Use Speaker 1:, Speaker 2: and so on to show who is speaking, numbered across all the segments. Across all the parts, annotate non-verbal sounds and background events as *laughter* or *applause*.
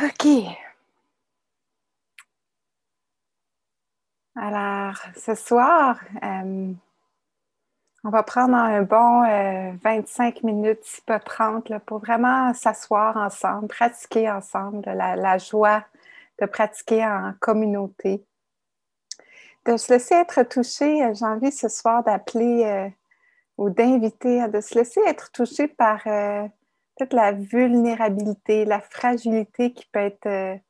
Speaker 1: OK. Alors, ce soir, euh, on va prendre un bon 25 euh, minutes, si pas 30, pour vraiment s'asseoir ensemble, pratiquer ensemble la, joie de pratiquer en communauté. De se laisser être touché, euh, j'ai envie ce soir d'appeler ou d'inviter, de se laisser être touché par peut-être la vulnérabilité, la fragilité qui peut être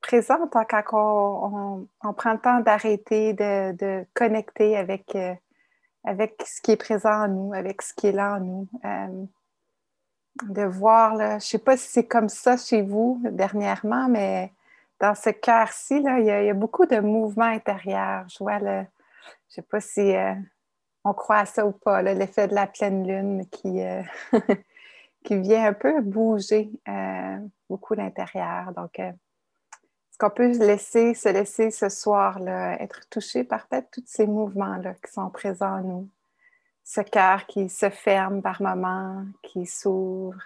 Speaker 1: présente hein, quand on, prend le temps d'arrêter, de, connecter avec, euh, avec ce qui est présent en nous, avec ce qui est là en nous. Euh, de voir, je ne sais pas si c'est comme ça chez vous dernièrement, mais dans ce cœur-ci, il, y a beaucoup de mouvements intérieurs. Je vois, le, je ne sais pas si euh, on croit à ça ou pas, l'effet de la pleine lune qui, *laughs* qui vient un peu bouger beaucoup l'intérieur. Donc, qu'on peut laisser, se laisser ce soir-là être touché par peut-être tous ces mouvements-là qui sont présents en nous? Ce cœur qui se ferme par moments, qui s'ouvre.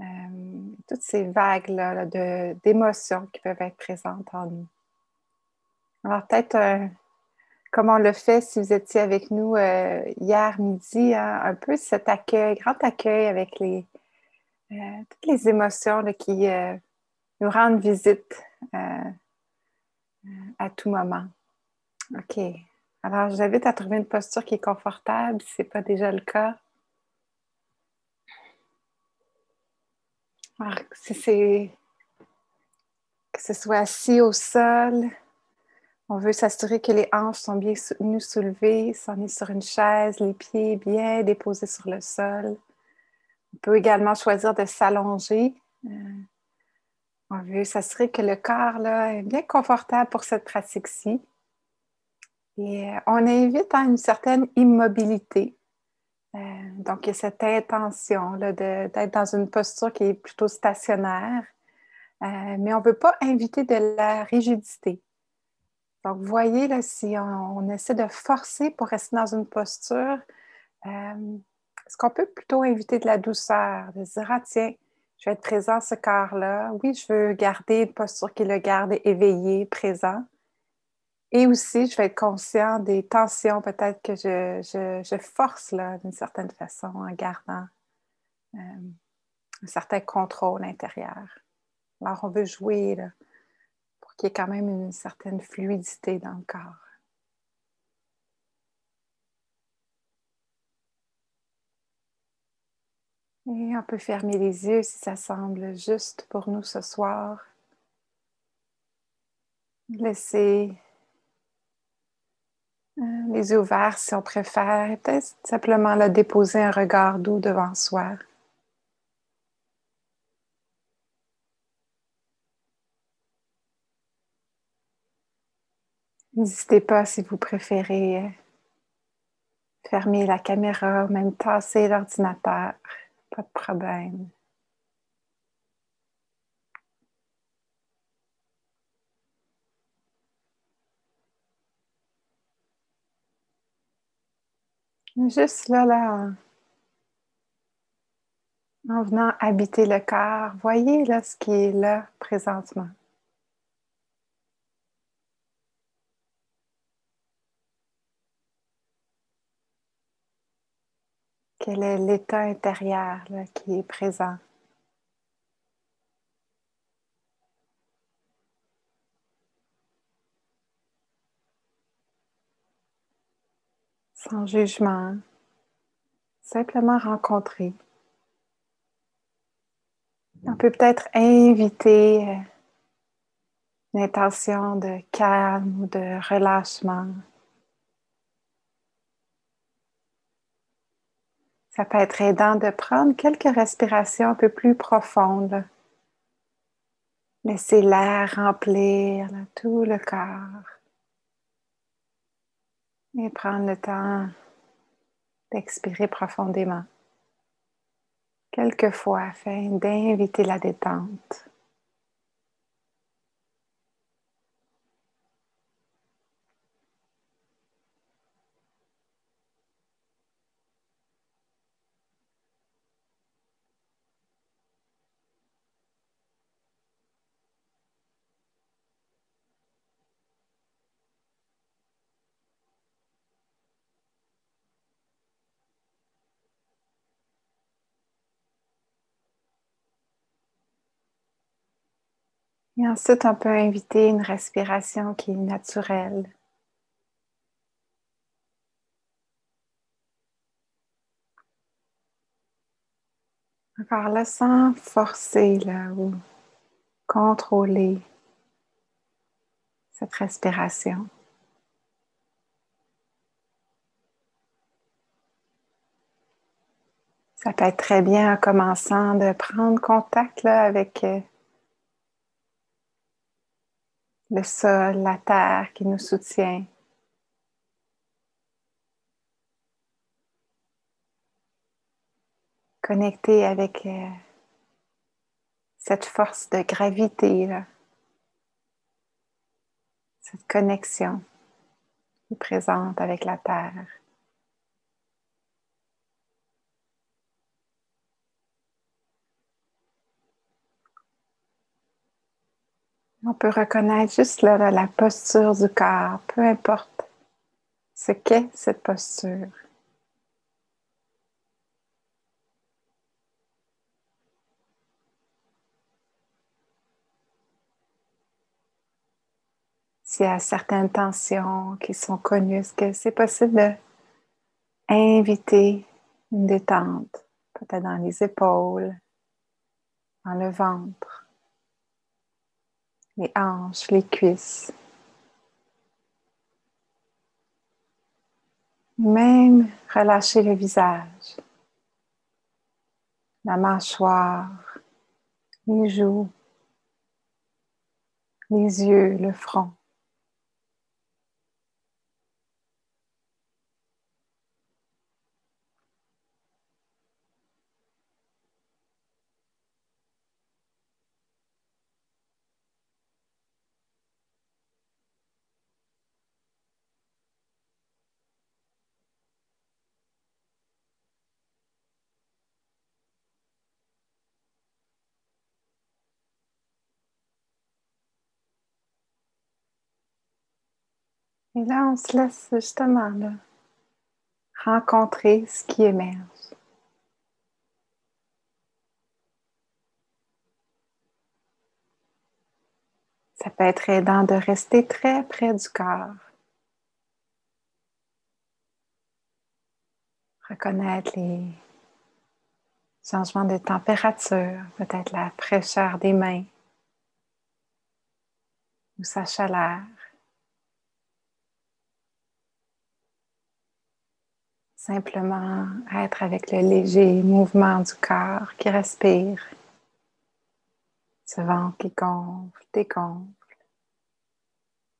Speaker 1: Euh, toutes ces vagues-là d'émotions qui peuvent être présentes en nous. Alors peut-être euh, comme on le fait si vous étiez avec nous euh, hier midi, hein, un peu cet accueil, grand accueil avec les, toutes les émotions qui nous rendent visite euh, à tout moment. OK. Alors, j'invite à trouver une posture qui est confortable si ce n'est pas déjà le cas. Alors, si c'est que ce soit assis au sol, on veut s'assurer que les hanches sont bien soutenues, soulevées. Est sur une chaise, les pieds bien déposés sur le sol. On peut également choisir de s'allonger. Euh, on veut s'assurer que le corps est bien confortable pour cette pratique-ci. Et euh, on invite à une certaine immobilité. Euh, donc, il y a cette intention d'être dans une posture qui est plutôt stationnaire, mais on ne veut pas inviter de la rigidité. Donc, vous voyez, là, si on, essaie de forcer pour rester dans une posture, est-ce qu'on peut plutôt inviter de la douceur, de dire, ah tiens, je vais être présent ce corps-là. Oui, je veux garder une posture qui le garde éveillé, présent. Et aussi, je vais être conscient des tensions peut-être que je, force d'une certaine façon en gardant euh, un certain contrôle intérieur. Alors, on veut jouer pour qu'il y ait quand même une certaine fluidité dans le corps. Et on peut fermer les yeux si ça semble juste pour nous ce soir. Laisser euh, les yeux ouverts si on préfère peut-être simplement déposer un regard doux devant soi. N'hésitez pas si vous préférez fermer la caméra même tasser l'ordinateur. Pas de problème. Juste là, là, en venant habiter le corps, voyez là ce qui est là présentement. Quel est l'état intérieur qui est présent? Sans jugement, simplement rencontrer. On peut peut-être inviter euh, une intention de calme ou de relâchement. Ça peut être aidant de prendre quelques respirations un peu plus profondes. Laisser l'air remplir tout le corps. Et prendre le temps d'expirer profondément. Quelquefois afin d'inviter la détente. Ensuite, on peut inviter une respiration qui est naturelle. Encore là, sans forcer là, ou contrôler cette respiration. Ça peut être très bien en commençant de prendre contact là, avec euh, le sol, la terre qui nous soutient. Connecter avec euh, cette force de gravité, cette connexion qui présente avec la terre. On peut reconnaître juste la posture du corps, peu importe ce qu'est cette posture. S'il y a certaines tensions qui sont connues, est-ce que c'est possible d'inviter une détente, peut-être dans les épaules, dans le ventre? Les hanches, les cuisses. Même relâcher le visage, la mâchoire, les joues, les yeux, le front. Et là, on se laisse justement rencontrer ce qui émerge. Ça peut être aidant de rester très près du corps. Reconnaître les changements de température, peut-être la fraîcheur des mains ou sa chaleur. Simplement être avec le léger mouvement du corps qui respire. Ce ventre qui gonfle, dégonfle,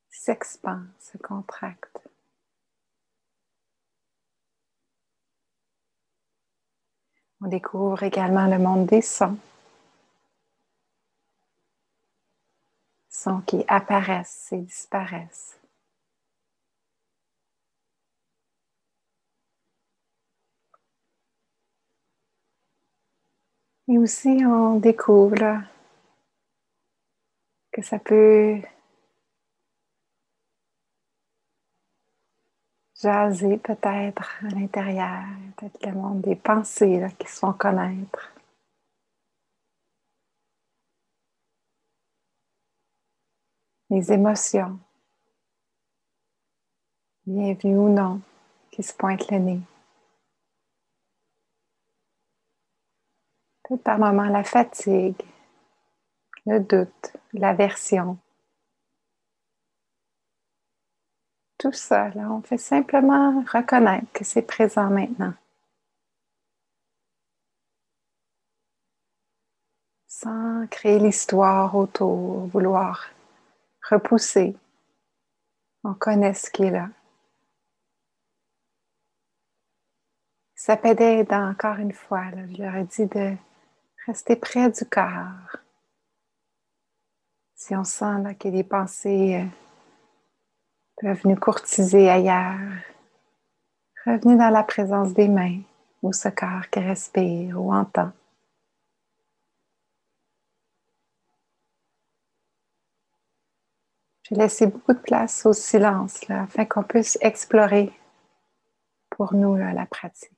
Speaker 1: s'expand, se contracte. On découvre également le monde des sons. Sons qui apparaissent et disparaissent. Et aussi, on découvre que ça peut jaser peut-être à l'intérieur, peut-être le monde des pensées qui se font connaître. Les émotions, bienvenues ou non, qui se pointent le nez. Peut-être par moments la fatigue, le doute, l'aversion. Tout ça, là, on fait simplement reconnaître que c'est présent maintenant. Sans créer l'histoire autour, vouloir repousser. On connaît ce qui est là. Ça peut aider encore une fois, je leur ai dit de Restez près du cœur. Si on sent que les pensées euh, peuvent nous courtiser ailleurs, revenez dans la présence des mains ou ce cœur qui respire ou entend. J'ai laissé beaucoup de place au silence afin qu'on puisse explorer pour nous la pratique.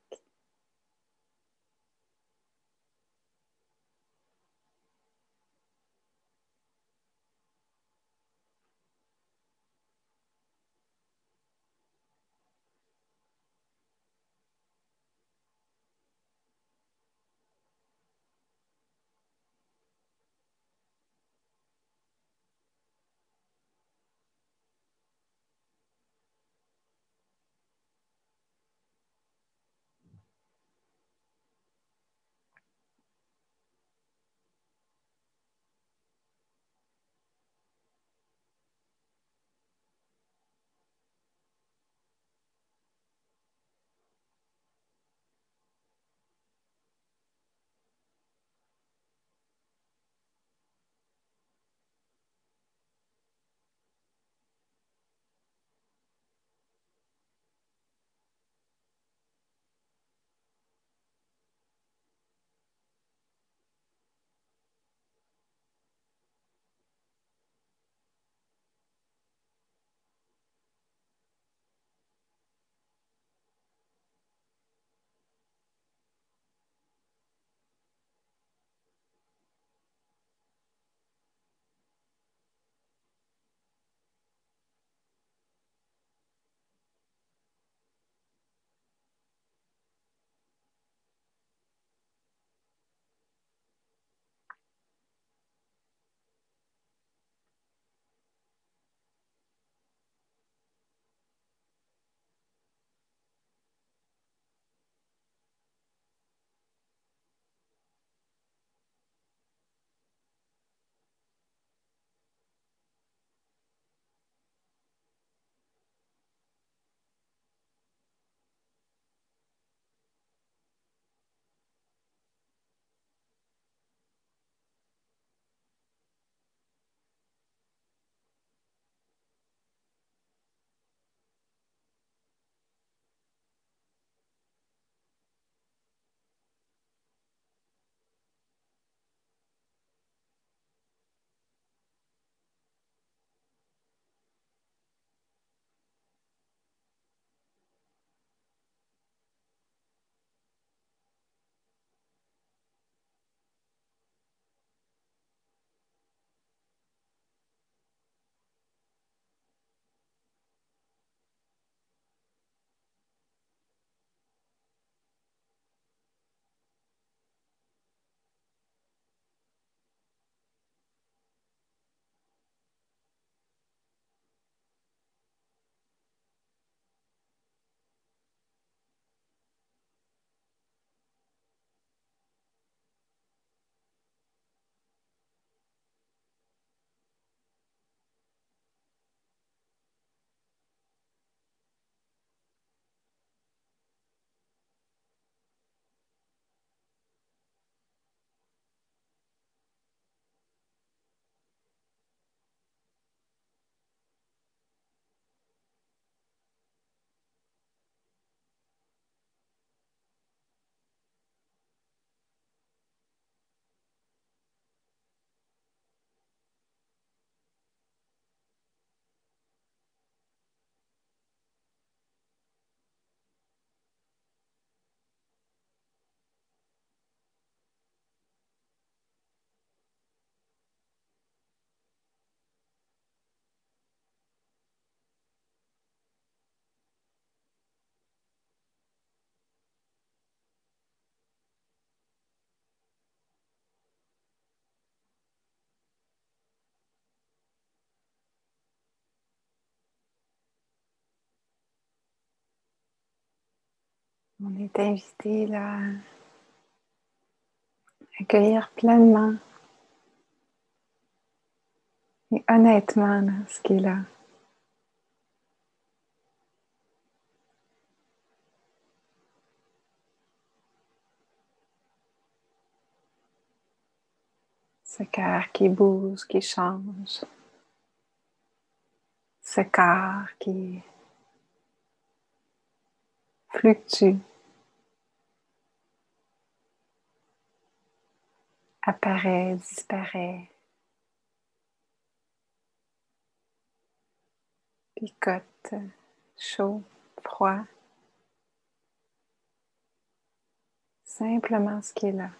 Speaker 1: On est invité là à accueillir pleinement et honnêtement ce qui est là. Ce cœur qui bouge, qui change. Ce corps qui fluctue. apparaît, disparaît, picote, chaud, froid, simplement ce qui est là.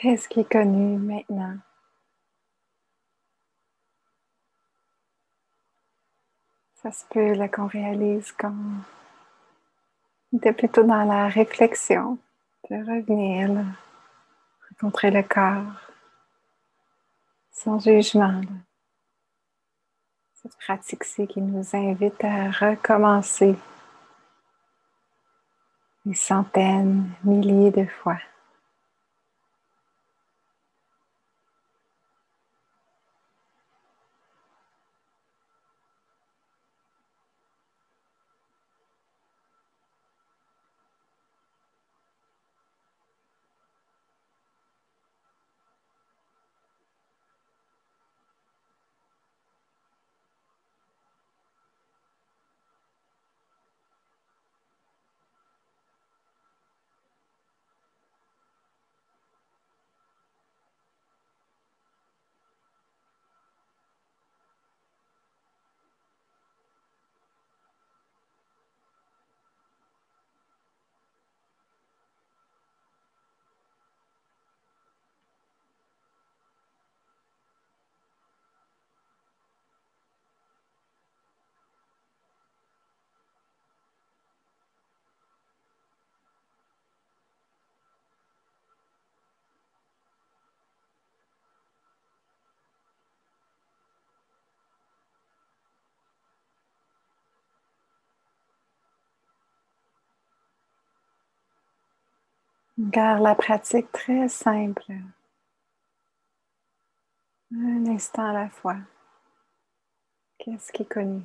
Speaker 1: Qu'est-ce qui est connu maintenant? Ça se peut qu'on réalise qu'on était plutôt dans la réflexion, de revenir, rencontrer le corps, sans jugement. Cette pratique-ci qui nous invite à recommencer des centaines, milliers de fois. Garde la pratique très simple. Un instant à la fois. Qu'est-ce qui est connu?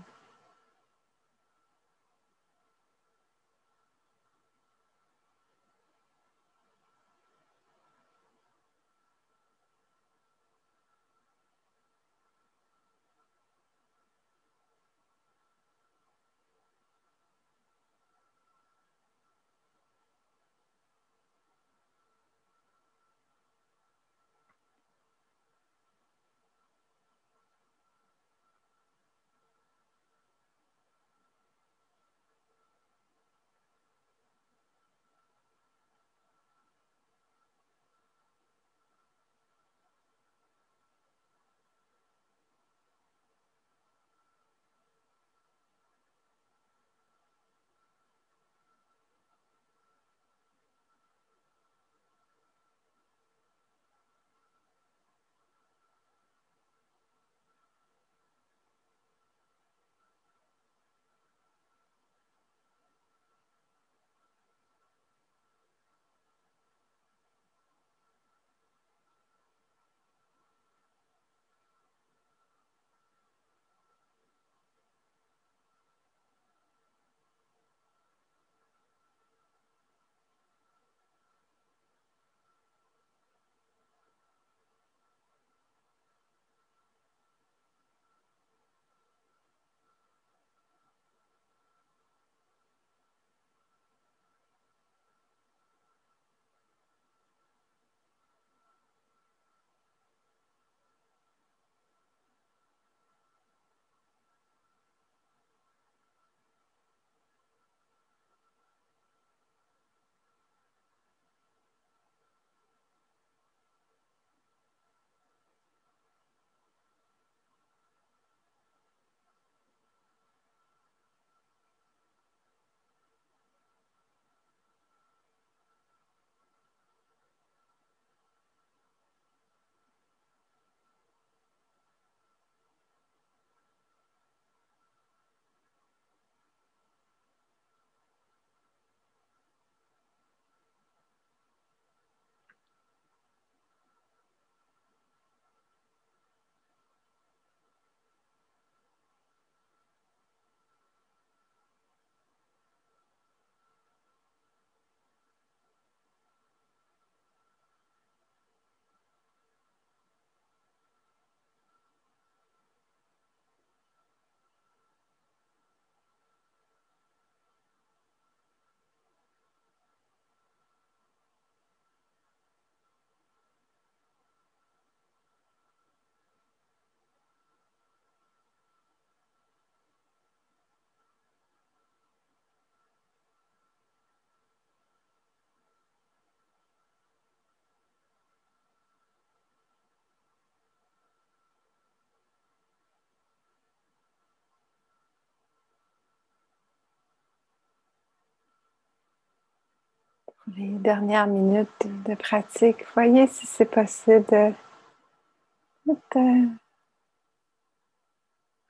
Speaker 1: Les dernières minutes de pratique, voyez si c'est possible de,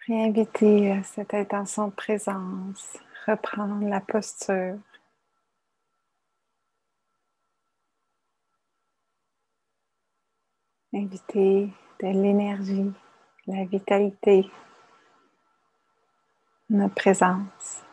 Speaker 1: réinviter cette intention de présence, reprendre la posture. Inviter de l'énergie, la vitalité, notre présence.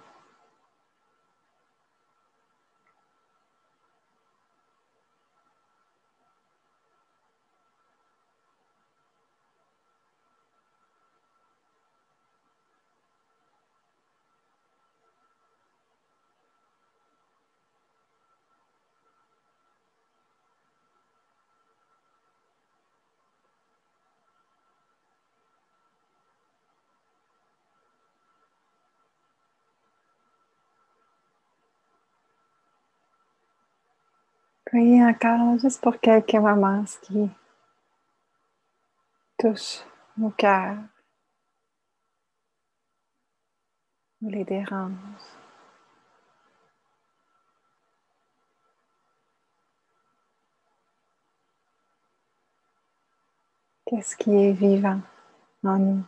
Speaker 1: Voyez encore, juste pour quelques moments, ce qui touche nos cœurs ou les dérange. Qu'est-ce qui est vivant en nous?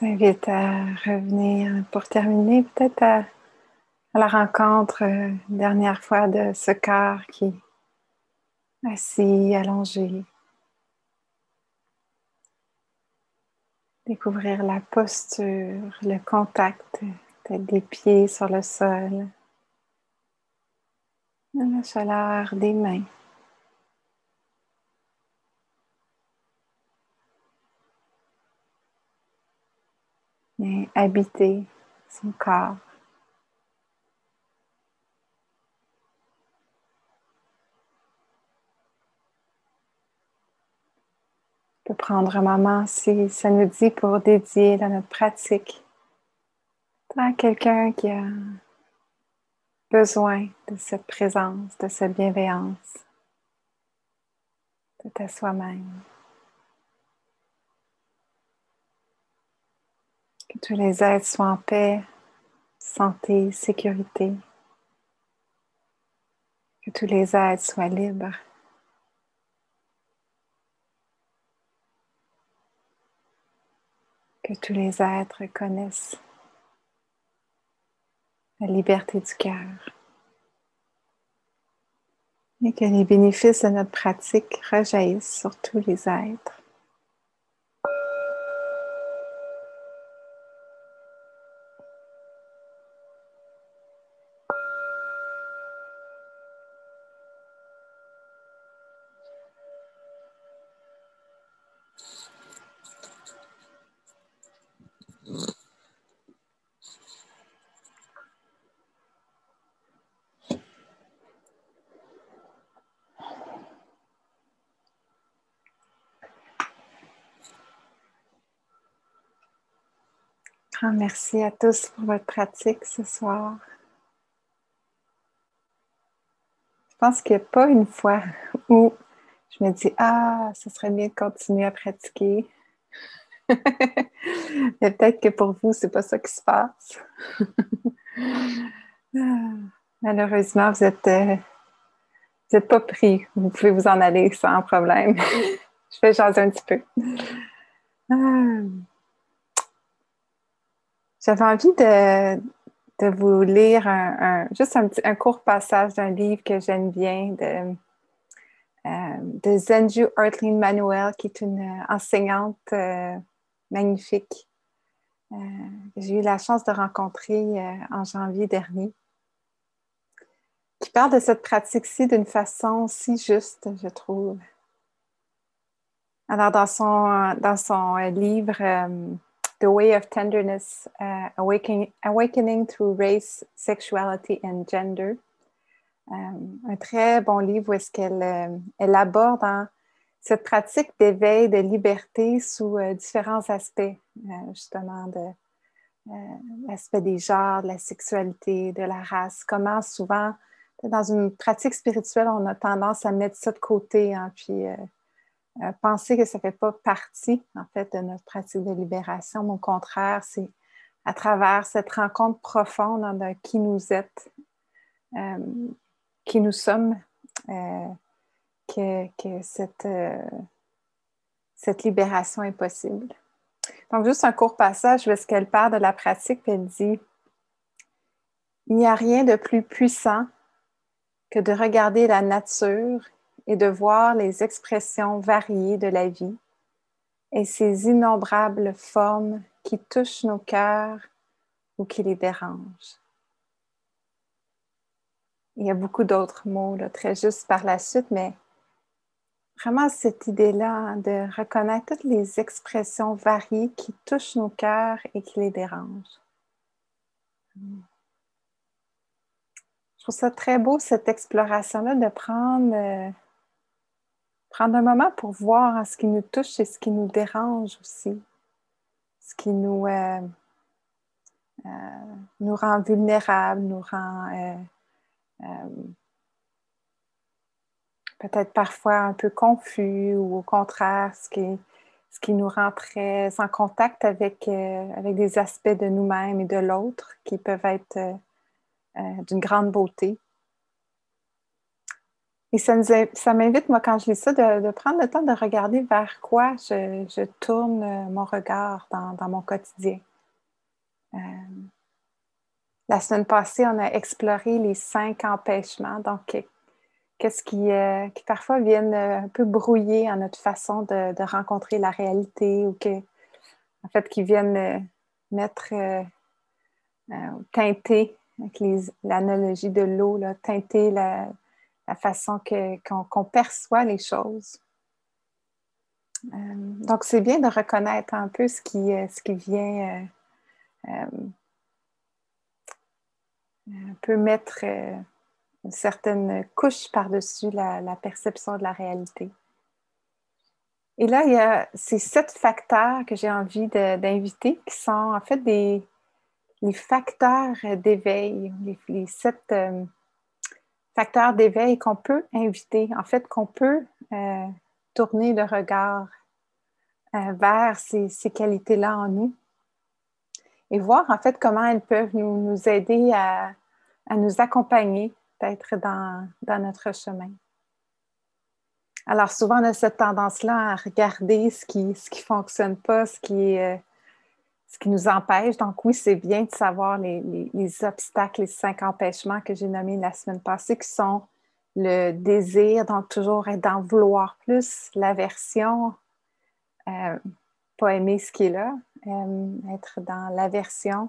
Speaker 1: Vous invite à revenir pour terminer peut-être à, la rencontre euh, dernière fois de ce corps qui est assis, allongé. Découvrir la posture, le contact des pieds sur le sol, la chaleur des mains. Habiter son corps. On peut prendre un moment si ça nous dit pour dédier dans notre pratique à quelqu'un qui a besoin de cette présence, de cette bienveillance, de à soi-même. Que tous les êtres soient en paix, santé, sécurité. Que tous les êtres soient libres. Que tous les êtres connaissent la liberté du cœur. Et que les bénéfices de notre pratique rejaillissent sur tous les êtres. Merci à tous pour votre pratique ce soir. Je pense qu'il n'y a pas une fois où je me dis Ah, ce serait bien de continuer à pratiquer. *laughs* Mais peut-être que pour vous, ce n'est pas ça qui se passe. *laughs* Malheureusement, vous n'êtes euh, pas pris. Vous pouvez vous en aller sans problème. *laughs* je vais jaser un petit peu. J'avais envie de, vous lire un, juste un, un, court passage d'un livre que j'aime bien de, euh, de Zenju Artline Manuel, qui est une enseignante euh, magnifique euh, que j'ai eu la chance de rencontrer en janvier dernier, qui parle de cette pratique-ci d'une façon si juste, je trouve. Alors, dans son, dans son livre, The Way of Tenderness, uh, awakening, Through Race, Sexuality and Gender. Um, un très bon livre où est-ce qu'elle euh, elle aborde hein, cette pratique d'éveil, de liberté sous euh, différents aspects, euh, justement, de l'aspect des genres, de la sexualité, de la race, comment souvent, dans une pratique spirituelle, on a tendance à mettre ça de côté, hein, puis euh, penser que ça ne fait pas partie, en fait, de notre pratique de libération. au contraire, c'est à travers cette rencontre profonde de qui nous euh, qui nous sommes, euh, que, cette, cette libération est possible. Donc, juste un court passage est-ce qu'elle parle de la pratique, puis elle dit Il n'y a rien de plus puissant que de regarder la nature et de voir les expressions variées de la vie et ces innombrables formes qui touchent nos cœurs ou qui les dérangent. Il y a beaucoup d'autres mots très juste par la suite, mais vraiment cette idée-là de reconnaître toutes les expressions variées qui touchent nos cœurs et qui les dérangent. Je trouve ça très beau, cette exploration-là, de prendre euh, prendre un moment pour voir ce qui nous touche et ce qui nous dérange aussi, ce qui nous, euh, euh, nous rend vulnérables, nous rend euh, peut-être parfois un peu confus ou au contraire, ce qui, ce qui nous rend très en contact avec, avec des aspects de nous-mêmes et de l'autre qui peuvent être d'une grande beauté. Et ça, m'invite, moi, quand je lis ça, de, prendre le temps de regarder vers quoi je, tourne euh, mon regard dans, mon quotidien. Euh, la semaine passée, on a exploré les cinq empêchements. Donc, qu'est-ce qui, euh, parfois viennent un peu brouiller à notre façon de, rencontrer la réalité ou que, en fait, qui viennent mettre, teinter, avec l'analogie de l'eau, teinter la, la façon qu'on perçoit les choses. Euh, donc, c'est bien de reconnaître un peu ce qui, euh, ce qui vient euh, un peu mettre une certaine couche par-dessus la, perception de la réalité. Et là, il y a ces sept facteurs que j'ai envie d'inviter qui sont en fait des, les facteurs d'éveil, les, les, sept facteurs d'éveil qu'on peut inviter, en fait, qu'on peut euh, tourner le regard euh, vers ces, qualités-là en nous et voir en fait comment elles peuvent nous, aider à, nous accompagner peut-être dans, notre chemin. Alors souvent, on a cette tendance-là à regarder ce qui ne ce qui fonctionne pas, ce qui est... Ce qui nous empêche. Donc oui, c'est bien de savoir les, obstacles, les cinq empêchements que j'ai nommés la semaine passée, qui sont le désir, donc toujours être dans vouloir plus, l'aversion, euh, pas aimer ce qui est là, euh, être dans l'aversion,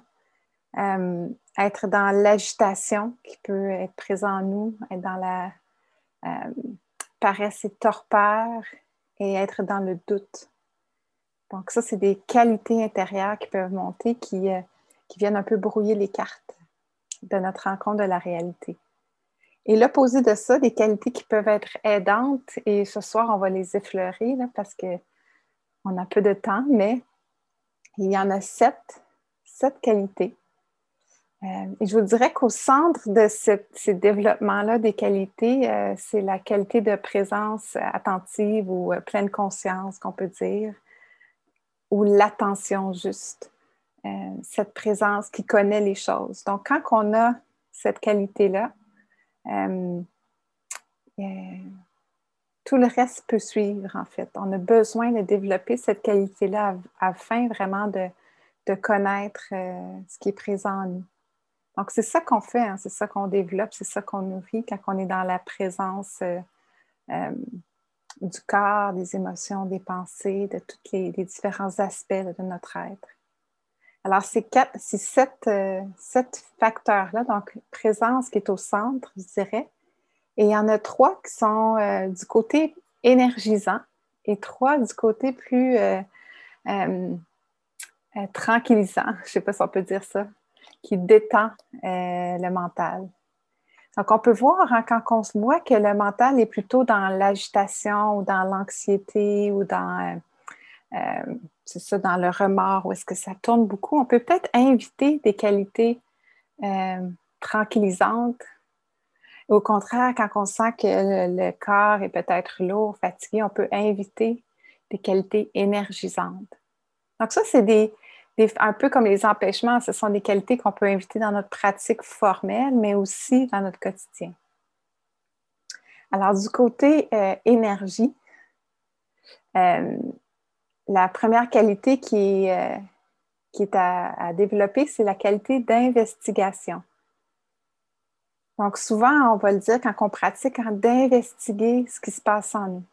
Speaker 1: euh, être dans l'agitation qui peut être présent en nous, être dans la paresse et torpeur et être dans le doute. Donc ça, c'est des qualités intérieures qui peuvent monter, qui, qui viennent un peu brouiller les cartes de notre rencontre de la réalité. Et l'opposé de ça, des qualités qui peuvent être aidantes, et ce soir, on va les effleurer parce qu'on a peu de temps, mais il y en a sept, sept qualités. Euh, et je vous dirais qu'au centre de ces développements-là des qualités, euh, c'est la qualité de présence attentive ou euh, pleine conscience, qu'on peut dire, ou l'attention juste. cette présence qui connaît les choses. Donc, quand on a cette qualité-là, euh, euh, tout le reste peut suivre, en fait. On a besoin de développer cette qualité-là afin vraiment de, connaître euh, ce qui est présent en nous. Donc, c'est ça qu'on fait, hein. c'est ça qu'on développe, c'est ça qu'on nourrit quand on est dans la présence du corps, des émotions, des pensées, de tous les, différents aspects de notre être. Alors, quatre, c'est sept, euh, facteurs-là, donc présence qui est au centre, je dirais. Et il y en a trois qui sont euh, du côté énergisant et trois du côté plus euh, tranquillisant, *laughs* je ne sais pas si on peut dire ça, qui détend le mental. Donc, on peut voir hein, quand on se voit que le mental est plutôt dans l'agitation ou dans l'anxiété ou dans euh, c'est ça, dans le remords, où est-ce que ça tourne beaucoup, on peut peut-être inviter des qualités euh, tranquillisantes. Au contraire, quand on sent que le, corps est peut-être lourd, fatigué, on peut inviter des qualités énergisantes. Donc ça, c'est des, un peu comme les empêchements, ce sont des qualités qu'on peut inviter dans notre pratique formelle, mais aussi dans notre quotidien. Alors, du côté euh, énergie, la première qualité qui est, euh, qui est à, développer, c'est la qualité d'investigation. Donc, souvent, on va le dire quand on pratique, d'investiguer ce qui se passe en nous.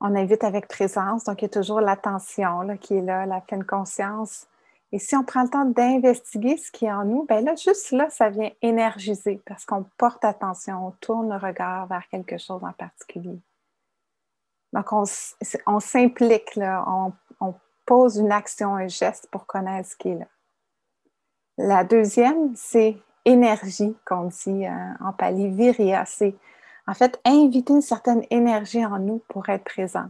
Speaker 1: On invite avec présence, donc il y a toujours l'attention qui est là, la pleine conscience. Et si on prend le temps d'investiguer ce qui est en nous, bien là, juste là, ça vient énergiser parce qu'on porte attention, on tourne le regard vers quelque chose en particulier. Donc, on, s'implique, on, on, pose une action, un geste pour connaître ce qui est là. La deuxième, c'est énergie, qu'on dit hein, en pali. C'est en fait inviter une certaine énergie en nous pour être présent.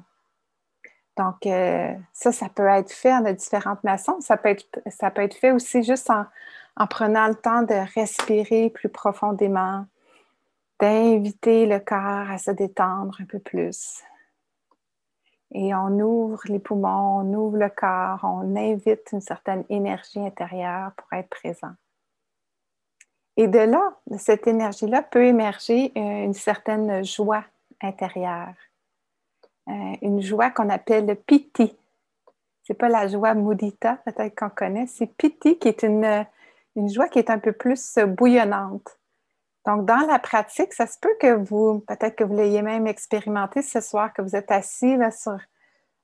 Speaker 1: Donc, euh, ça, ça peut être fait de différentes façons. Ça peut être, fait aussi juste en prenant le temps de respirer plus profondément, d'inviter le corps à se détendre un peu plus, et on ouvre les poumons, on ouvre le corps, on invite une certaine énergie intérieure pour être présent. Et de là, de cette énergie-là peut émerger euh, une certaine joie intérieure, euh, une joie qu'on appelle le piti. C'est pas la joie mudita, peut-être qu'on connaît, c'est piti qui est une, une joie qui est un peu plus bouillonnante. Donc, dans la pratique, ça se peut que vous, peut-être que vous l'ayez même expérimenté ce soir, que vous êtes assis sur,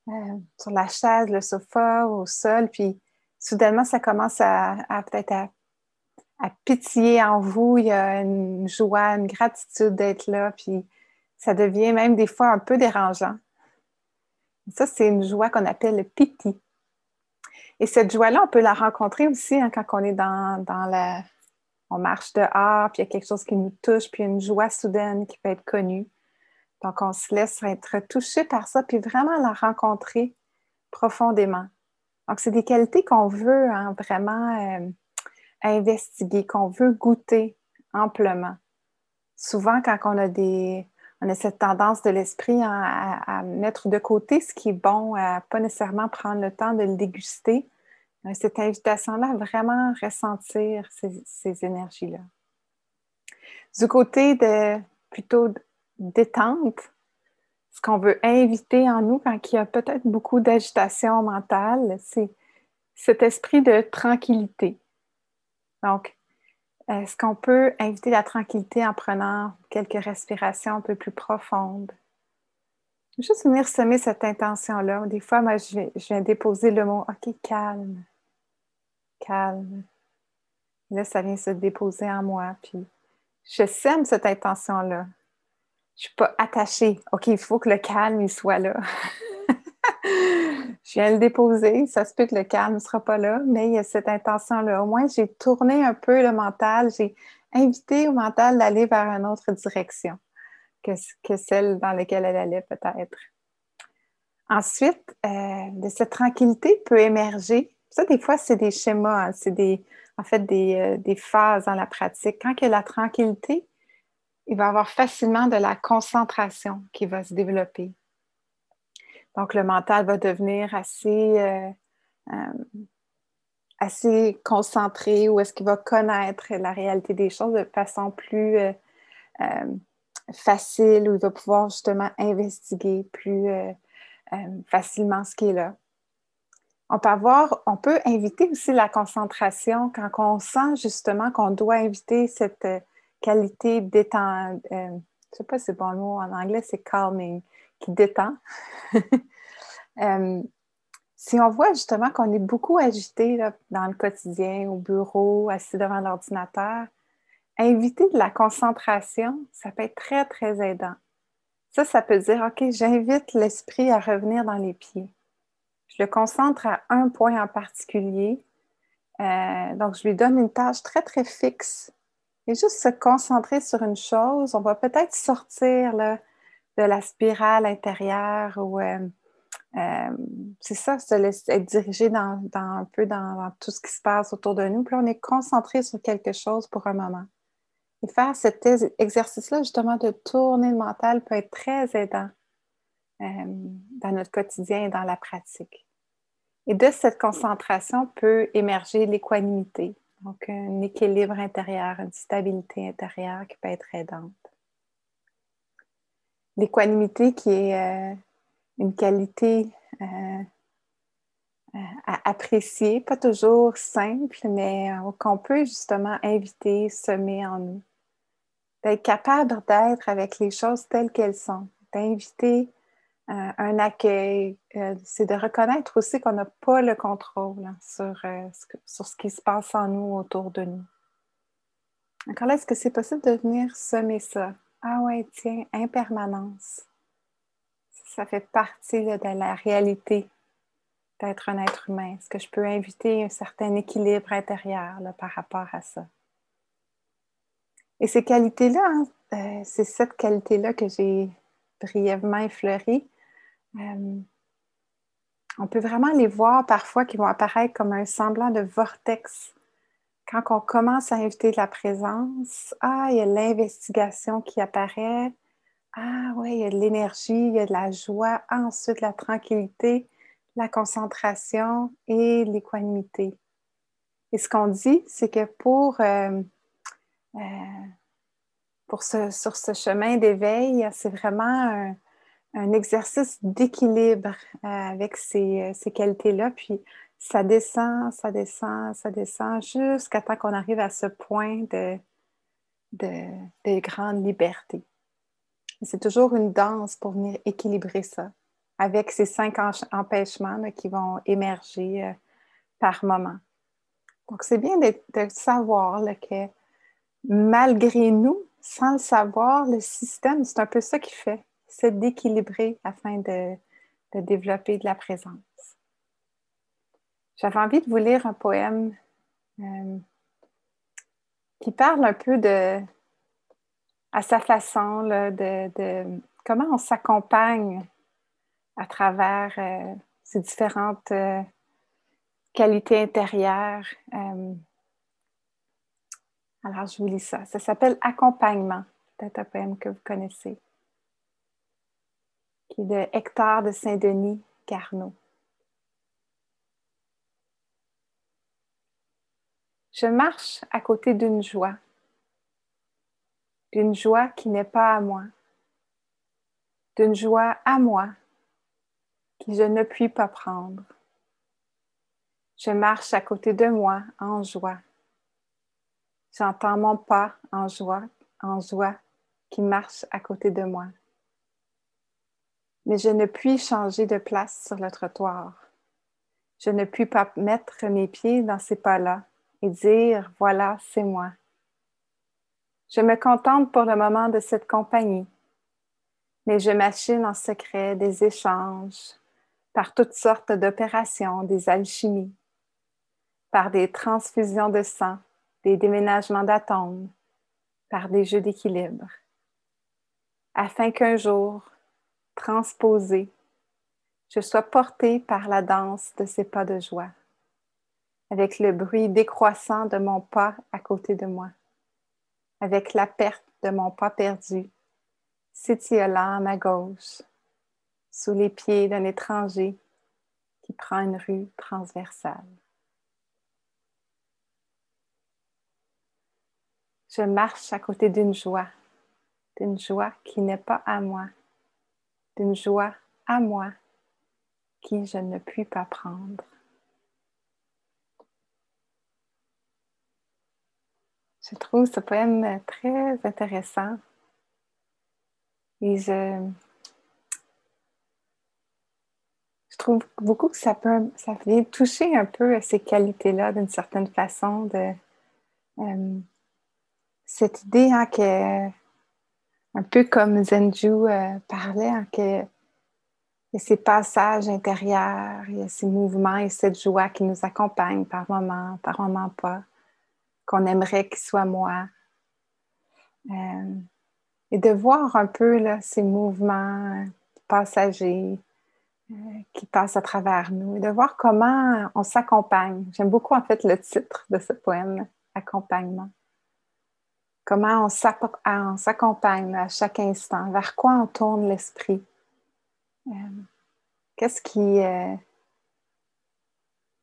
Speaker 1: euh, sur la chaise, le sofa, au sol, puis soudainement, ça commence à, peut-être à, à, pitié en vous. Il y a une joie, une gratitude d'être là, puis ça devient même des fois un peu dérangeant. Ça, c'est une joie qu'on appelle le piti. Et cette joie-là, on peut la rencontrer aussi hein, quand on est dans, dans la, on marche dehors, puis il y a quelque chose qui nous touche, puis une joie soudaine qui peut être connue. Donc, on se laisse être touché par ça, puis vraiment la rencontrer profondément. Donc, c'est des qualités qu'on veut hein, vraiment euh, investiguer, qu'on veut goûter amplement. Souvent, quand on a des, on a cette tendance de l'esprit à, mettre de côté ce qui est bon, à pas nécessairement prendre le temps de le déguster, cette invitation-là, vraiment ressentir ces, énergies-là. Du côté de plutôt détente, ce qu'on veut inviter en nous quand il y a peut-être beaucoup d'agitation mentale, c'est cet esprit de tranquillité. Donc, Est-ce qu'on peut inviter la tranquillité en prenant quelques respirations un peu plus profondes? Juste venir semer cette intention-là. Des fois, moi, je viens, déposer le mot OK, calme, calme. là, ça vient se déposer en moi. Puis je sème cette intention-là. Je ne suis pas attachée. OK, il faut que le calme il soit là. *laughs* je viens le déposer. Ça se peut que le calme ne sera pas là, mais il y a cette intention-là. Au moins, j'ai tourné un peu le mental. J'ai invité au mental d'aller vers une autre direction que, celle dans laquelle elle allait peut-être. Ensuite, euh, de cette tranquillité peut émerger. Ça, des fois, c'est des schémas, hein. c'est des, en fait des, euh, des, phases dans la pratique. Quand il y a la tranquillité, il va y avoir facilement de la concentration qui va se développer. Donc, le mental va devenir assez, euh, assez concentré ou est-ce qu'il va connaître la réalité des choses de façon plus facile où il va pouvoir justement investiguer plus euh, euh, facilement ce qui est là. On peut avoir, on peut inviter aussi la concentration quand on sent justement qu'on doit inviter cette euh, qualité détend, je ne sais pas si c'est bon le mot en anglais, c'est calming, qui détend. *laughs* si on voit justement qu'on est beaucoup agité dans le quotidien, au bureau, assis devant l'ordinateur, inviter de la concentration, ça peut être très, très aidant. Ça, ça peut dire, OK, j'invite l'esprit à revenir dans les pieds. Je le concentre à un point en particulier. Euh, donc, je lui donne une tâche très, très fixe. Et juste se concentrer sur une chose, on va peut-être sortir là, de la spirale intérieure ou euh, euh, c'est ça, se laisser être dirigé dans, un peu dans, tout ce qui se passe autour de nous. Puis on est concentré sur quelque chose pour un moment. Et faire cet exercice-là, justement, de tourner le mental peut être très aidant euh, dans notre quotidien et dans la pratique. Et de cette concentration peut émerger l'équanimité, donc un équilibre intérieur, une stabilité intérieure qui peut être aidante. L'équanimité qui est euh, une qualité euh, à apprécier, pas toujours simple, mais qu'on peut justement inviter, semer en nous d'être capable d'être avec les choses telles qu'elles sont, d'inviter euh, un accueil, euh, c'est de reconnaître aussi qu'on n'a pas le contrôle hein, sur, euh, sur, ce qui se passe en nous, autour de nous. Encore là, est-ce que c'est possible de venir semer ça? Ah ouais, tiens, impermanence. Ça fait partie de la réalité d'être un être humain. Est-ce que je peux inviter un certain équilibre intérieur par rapport à ça? Et ces qualités-là, hein, euh, c'est cette qualité-là que j'ai brièvement effleurée. Euh, on peut vraiment les voir parfois qui vont apparaître comme un semblant de vortex. Quand on commence à inviter de la présence, ah, il y a l'investigation qui apparaît. Ah oui, il y a de l'énergie, il y a de la joie, ensuite la tranquillité, la concentration et l'équanimité. Et ce qu'on dit, c'est que pour euh, euh, pour sur ce chemin d'éveil, c'est vraiment un, exercice d'équilibre euh, avec ces, ces qualités-là. Puis ça descend, ça descend, ça descend jusqu'à temps qu'on arrive à ce point de, de, grande liberté. C'est toujours une danse pour venir équilibrer ça avec ces cinq empêchements qui vont émerger euh, par moment. Donc, c'est bien de, de savoir que malgré nous, sans le savoir, le système, c'est un peu ça qu'il fait, c'est d'équilibrer afin de, développer de la présence. J'avais envie de vous lire un poème euh, qui parle un peu de, à sa façon, de, comment on s'accompagne à travers euh, ces différentes euh, qualités intérieures. Alors, je vous lis ça. Ça s'appelle Accompagnement. Peut-être un poème que vous connaissez. Qui est de Hector de Saint-Denis Carnot. Je marche à côté d'une joie, d'une joie qui n'est pas à moi, d'une joie à moi que je ne puis pas prendre. Je marche à côté de moi en joie J'entends mon pas en joie, en joie qui marche à côté de moi. Mais je ne puis changer de place sur le trottoir. Je ne puis pas mettre mes pieds dans ces pas-là et dire, voilà, c'est moi. Je me contente pour le moment de cette compagnie, mais je machine en secret des échanges par toutes sortes d'opérations, des alchimies, par des transfusions de sang, des déménagements d'atomes, par des jeux d'équilibre, afin qu'un jour, transposé, je sois porté par la danse de ces pas de joie, avec le bruit décroissant de mon pas à côté de moi, avec la perte de mon pas perdu, s'étiolant à ma gauche, sous les pieds d'un étranger qui prend une rue transversale. Je marche à côté d'une joie, d'une joie qui n'est pas à moi, d'une joie à moi qui je ne puis pas prendre. Je trouve ce poème très intéressant. Et je, trouve beaucoup que ça peut ça vient toucher un peu ces qualités-là d'une certaine façon de euh, cette idée hein, que un peu comme Zenju euh, parlait, hein, que y a ces passages intérieurs, il y a ces mouvements et cette joie qui nous accompagnent par moments, par moments pas, qu'on aimerait qu'il soit moi. Euh, et de voir un peu là, ces mouvements passagers euh, qui passent à travers nous et de voir comment on s'accompagne. J'aime beaucoup en fait le titre de ce poème, Accompagnement. Comment on s'accompagne à chaque instant, vers quoi on tourne l'esprit euh, qu'est-ce qui,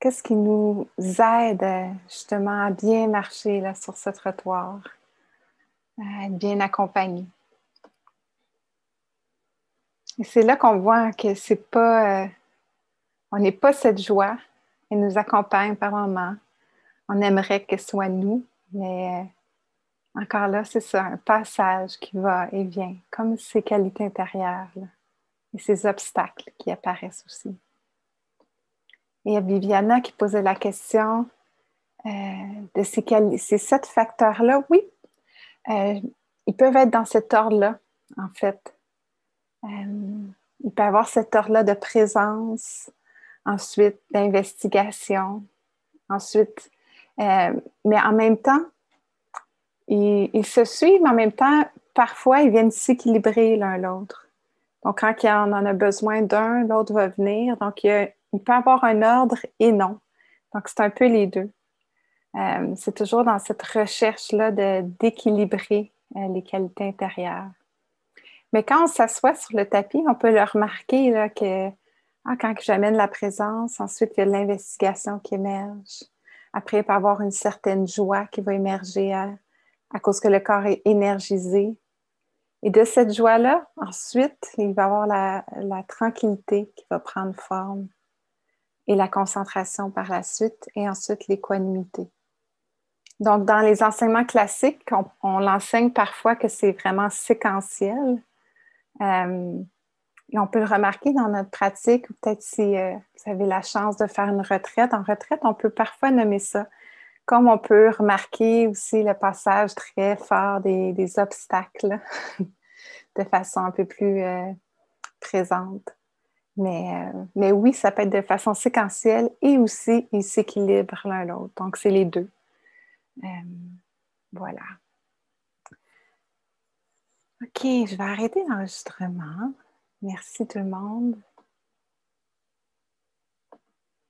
Speaker 1: qu'est-ce qui nous aide justement à bien marcher là, sur ce trottoir, à être bien accompagné. Et c'est là qu'on voit que c'est pas, euh, on n'est pas cette joie, elle nous accompagne par moments. On aimerait que ce soit nous, mais encore là, c'est ça, un passage qui va et vient, comme ces qualités intérieures. Et ces obstacles qui apparaissent aussi. Il y a Viviana qui posait la question euh, de ces, sept facteurs-là. Oui, euh, ils peuvent être dans cet ordre-là, en fait. Euh, il peut y avoir cet ordre-là de présence, ensuite d'investigation, ensuite, mais en même temps, ils, se suivent, en même temps, parfois, ils viennent s'équilibrer l'un l'autre. Donc, quand on en a besoin d'un, l'autre va venir. Donc, il, peut avoir un ordre et non. Donc, c'est un peu les deux. Euh, c'est toujours dans cette recherche-là d'équilibrer euh, les qualités intérieures. Mais quand on s'assoit sur le tapis, on peut le remarquer là, que ah, quand j'amène la présence, ensuite il y a l'investigation qui émerge. Après, il peut y avoir une certaine joie qui va émerger à, à cause que le corps est énergisé et de cette joie-là, ensuite, il va y avoir la, tranquillité qui va prendre forme et la concentration par la suite et ensuite l'équanimité. Donc, dans les enseignements classiques, on, l'enseigne parfois que c'est vraiment séquentiel. Euh, et on peut le remarquer dans notre pratique, peut-être si euh, vous avez la chance de faire une retraite. En retraite, on peut parfois nommer ça. Comme on peut remarquer aussi le passage très fort des, obstacles *laughs* de façon un peu plus euh, présente. Mais, euh, mais oui, ça peut être de façon séquentielle et aussi ils s'équilibrent l'un l'autre. Donc, c'est les deux. Euh, voilà. OK, je vais arrêter l'enregistrement. Merci tout le monde.